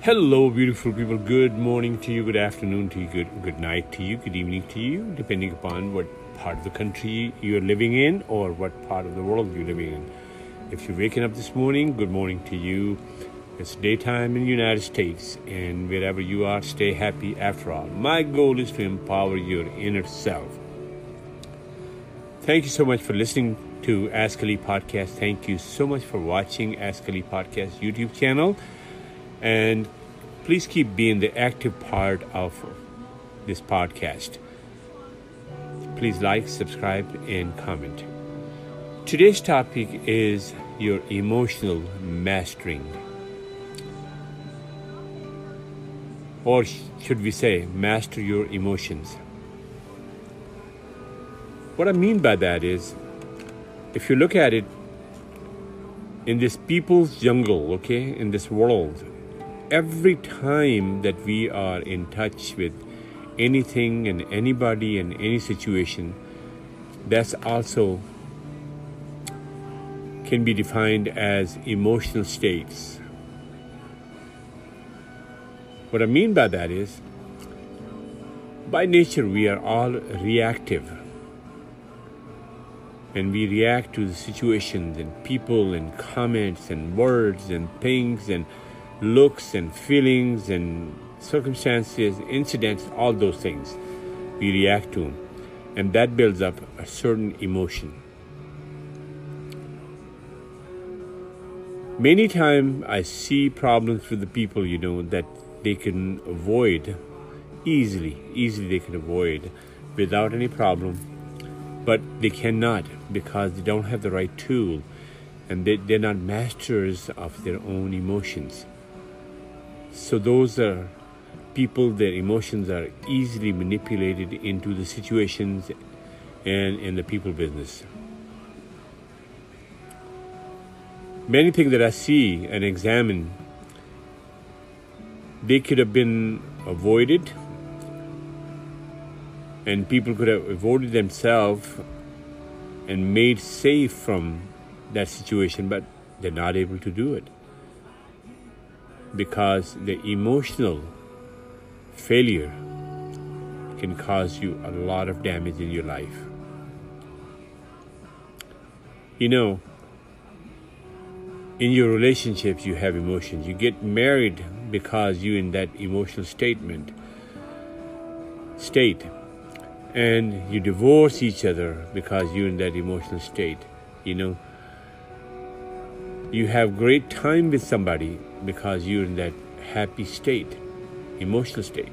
Hello, beautiful people. Good morning to you, good afternoon to you, good, good night to you, good evening to you, depending upon what part of the country you're living in or what part of the world you're living in. If you're waking up this morning, good morning to you. It's daytime in the United States, and wherever you are, stay happy after all. My goal is to empower your inner self. Thank you so much for listening to Ask Ali Podcast. Thank you so much for watching Ask Ali Podcast YouTube channel. And please keep being the active part of this podcast. Please like, subscribe, and comment. Today's topic is your emotional mastering. Or should we say, master your emotions. What I mean by that is, if you look at it in this people's jungle, okay, in this world, every time that we are in touch with anything and anybody and any situation, that's also can be defined as emotional states. What I mean by that is, by nature, we are all reactive. And we react to the situations and people and comments and words and things and looks and feelings and circumstances, incidents, all those things. We react to. And that builds up a certain emotion. Many times I see problems with the people, you know, that they can avoid easily, easily they can avoid without any problem, but they cannot because they don't have the right tool and they, they're not masters of their own emotions. So those are people, their emotions are easily manipulated into the situations and in the people business. Many things that I see and examine, they could have been avoided and people could have avoided themselves and made safe from that situation, but they're not able to do it because the emotional failure can cause you a lot of damage in your life. You know, in your relationships, you have emotions. You get married because you're in that emotional statement state, and you divorce each other because you're in that emotional state. You know, you have great time with somebody because you're in that happy state, emotional state.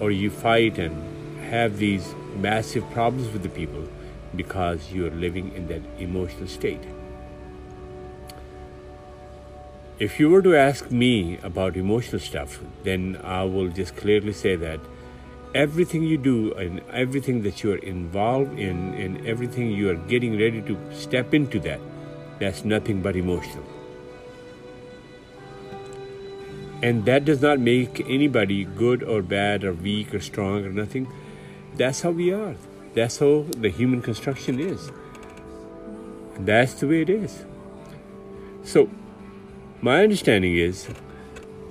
Or you fight and have these massive problems with the people because you're living in that emotional state. If you were to ask me about emotional stuff, then I will just clearly say that everything you do and everything that you are involved in and everything you are getting ready to step into that, that's nothing but emotional. And that does not make anybody good or bad or weak or strong or nothing. That's how we are. That's how the human construction is. That's the way it is. So, my understanding is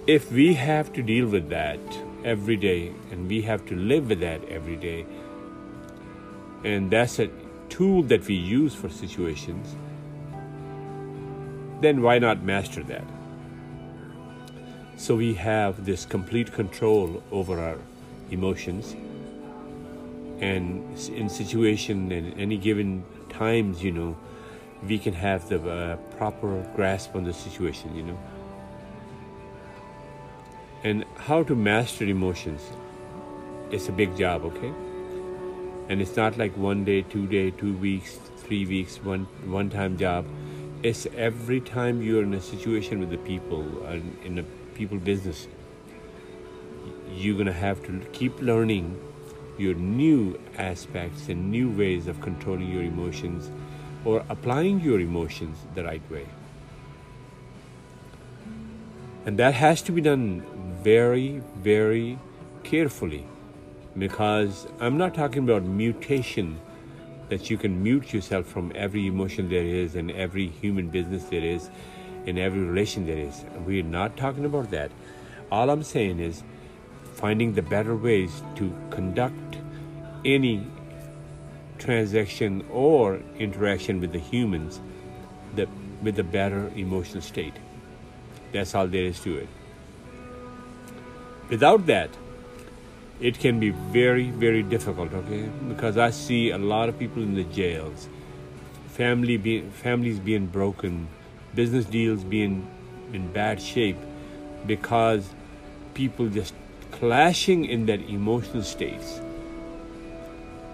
if we have to deal with that every day and we have to live with that every day, and that's a tool that we use for situations, then why not master that? So we have this complete control over our emotions. And in situation and any given times, you know, we can have the uh, proper grasp on the situation, you know. And how to master emotions is a big job, okay? And it's not like one day, two day, two weeks, three weeks, one one time job. It's every time you're in a situation with the people and in a people business, you're going to have to keep learning your new aspects and new ways of controlling your emotions or applying your emotions the right way. And that has to be done very, very carefully because I'm not talking about mutation that you can mute yourself from every emotion there is and every human business there is in every relation there is. We're not talking about that. All I'm saying is finding the better ways to conduct any transaction or interaction with the humans the, with a better emotional state. That's all there is to it. Without that, it can be very, very difficult, okay? Because I see a lot of people in the jails, family be, families being broken, business deals being in bad shape because people just clashing in their emotional states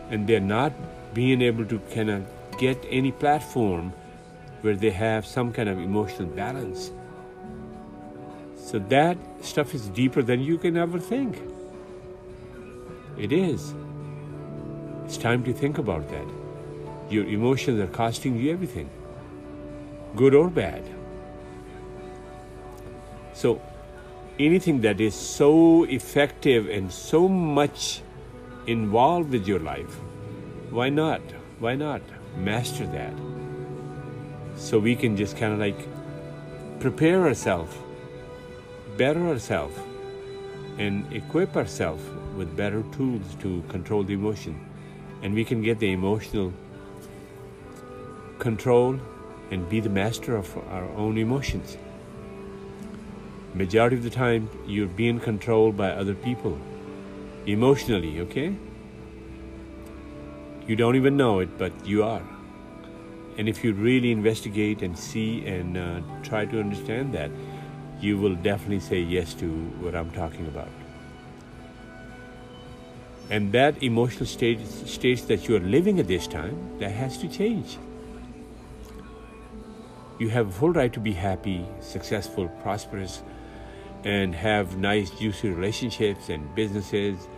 and they're not being able to kind of get any platform where they have some kind of emotional balance. So that stuff is deeper than you can ever think. It is. It's time to think about that. Your emotions are costing you everything, good or bad. So, anything that is so effective and so much involved with your life, why not? Why not master that? So we can just kind of like prepare ourselves, better ourselves, and equip ourselves with better tools to control the emotion. And we can get the emotional control and be the master of our own emotions. Majority of the time, you're being controlled by other people emotionally, okay? You don't even know it, but you are. And if you really investigate and see and uh, try to understand that, you will definitely say yes to what I'm talking about. And that emotional state, states that you are living at this time, that has to change. You have a full right to be happy, successful, prosperous, and have nice, juicy relationships and businesses,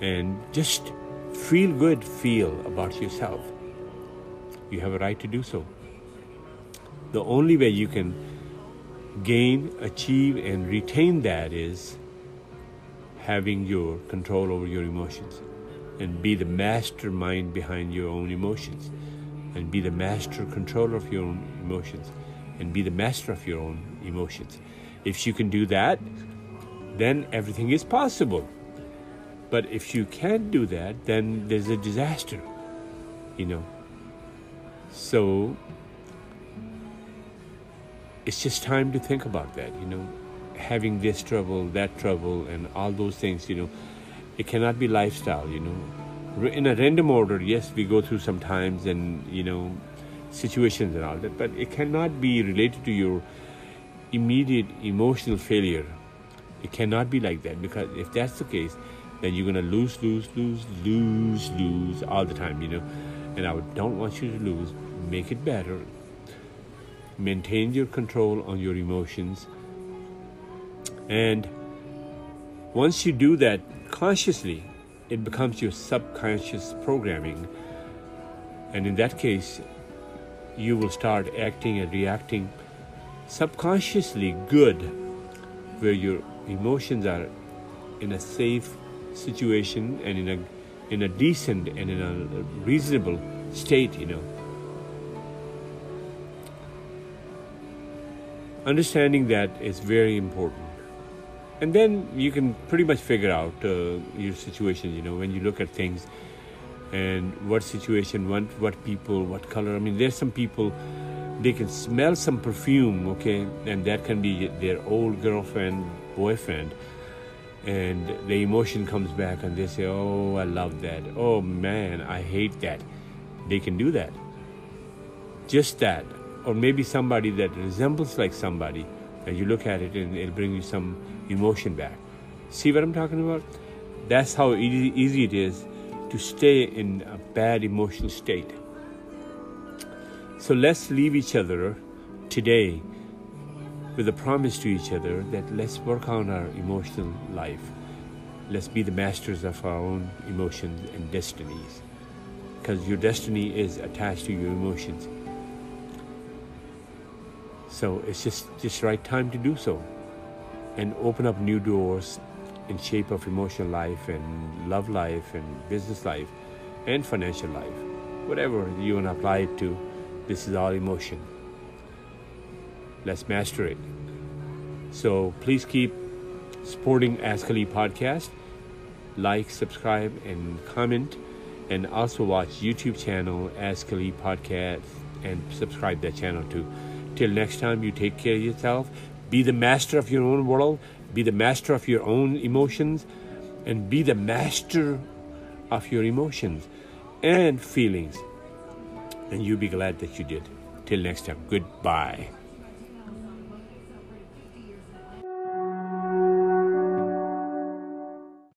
and just feel good feel about yourself. You have a right to do so. The only way you can gain, achieve, and retain that is having your control over your emotions and be the mastermind behind your own emotions and be the master controller of your own emotions and be the master of your own emotions. If you can do that, then everything is possible. But if you can't do that, then there's a disaster, you know. So it's just time to think about that, you know having this trouble, that trouble, and all those things, you know, it cannot be lifestyle, you know. In a random order, yes, we go through some times and, you know, situations and all that, but it cannot be related to your immediate emotional failure. It cannot be like that because if that's the case, then you're gonna lose, lose, lose, lose, lose all the time, you know. And I don't want you to lose. Make it better. Maintain your control on your emotions and once you do that consciously, it becomes your subconscious programming. And in that case, you will start acting and reacting subconsciously good, where your emotions are in a safe situation and in a in a decent and in a reasonable state, you know. Understanding that is very important and then you can pretty much figure out uh, your situation you know when you look at things and what situation what what people what color. I mean there's some people they can smell some perfume okay and that can be their old girlfriend boyfriend and the emotion comes back and they say oh i love that. Oh man i hate that. They can do that. Just that. Or maybe somebody that resembles like somebody and you look at it and it'll bring you some emotion back. See what I'm talking about? That's how easy, easy it is to stay in a bad emotional state. So let's leave each other today with a promise to each other that let's work on our emotional life. Let's be the masters of our own emotions and destinies. Because your destiny is attached to your emotions. So it's just just right time to do so and open up new doors in shape of emotional life and love life and business life and financial life. Whatever you want to apply it to, this is all emotion. Let's master it. So please keep supporting Ask Ali podcast. Like, subscribe, and comment. And also watch YouTube channel Ask Ali podcast and subscribe that channel too. Till next time, you take care of yourself. Be the master of your own world. Be the master of your own emotions. And be the master of your emotions and feelings. And you'll be glad that you did. Till next time, goodbye.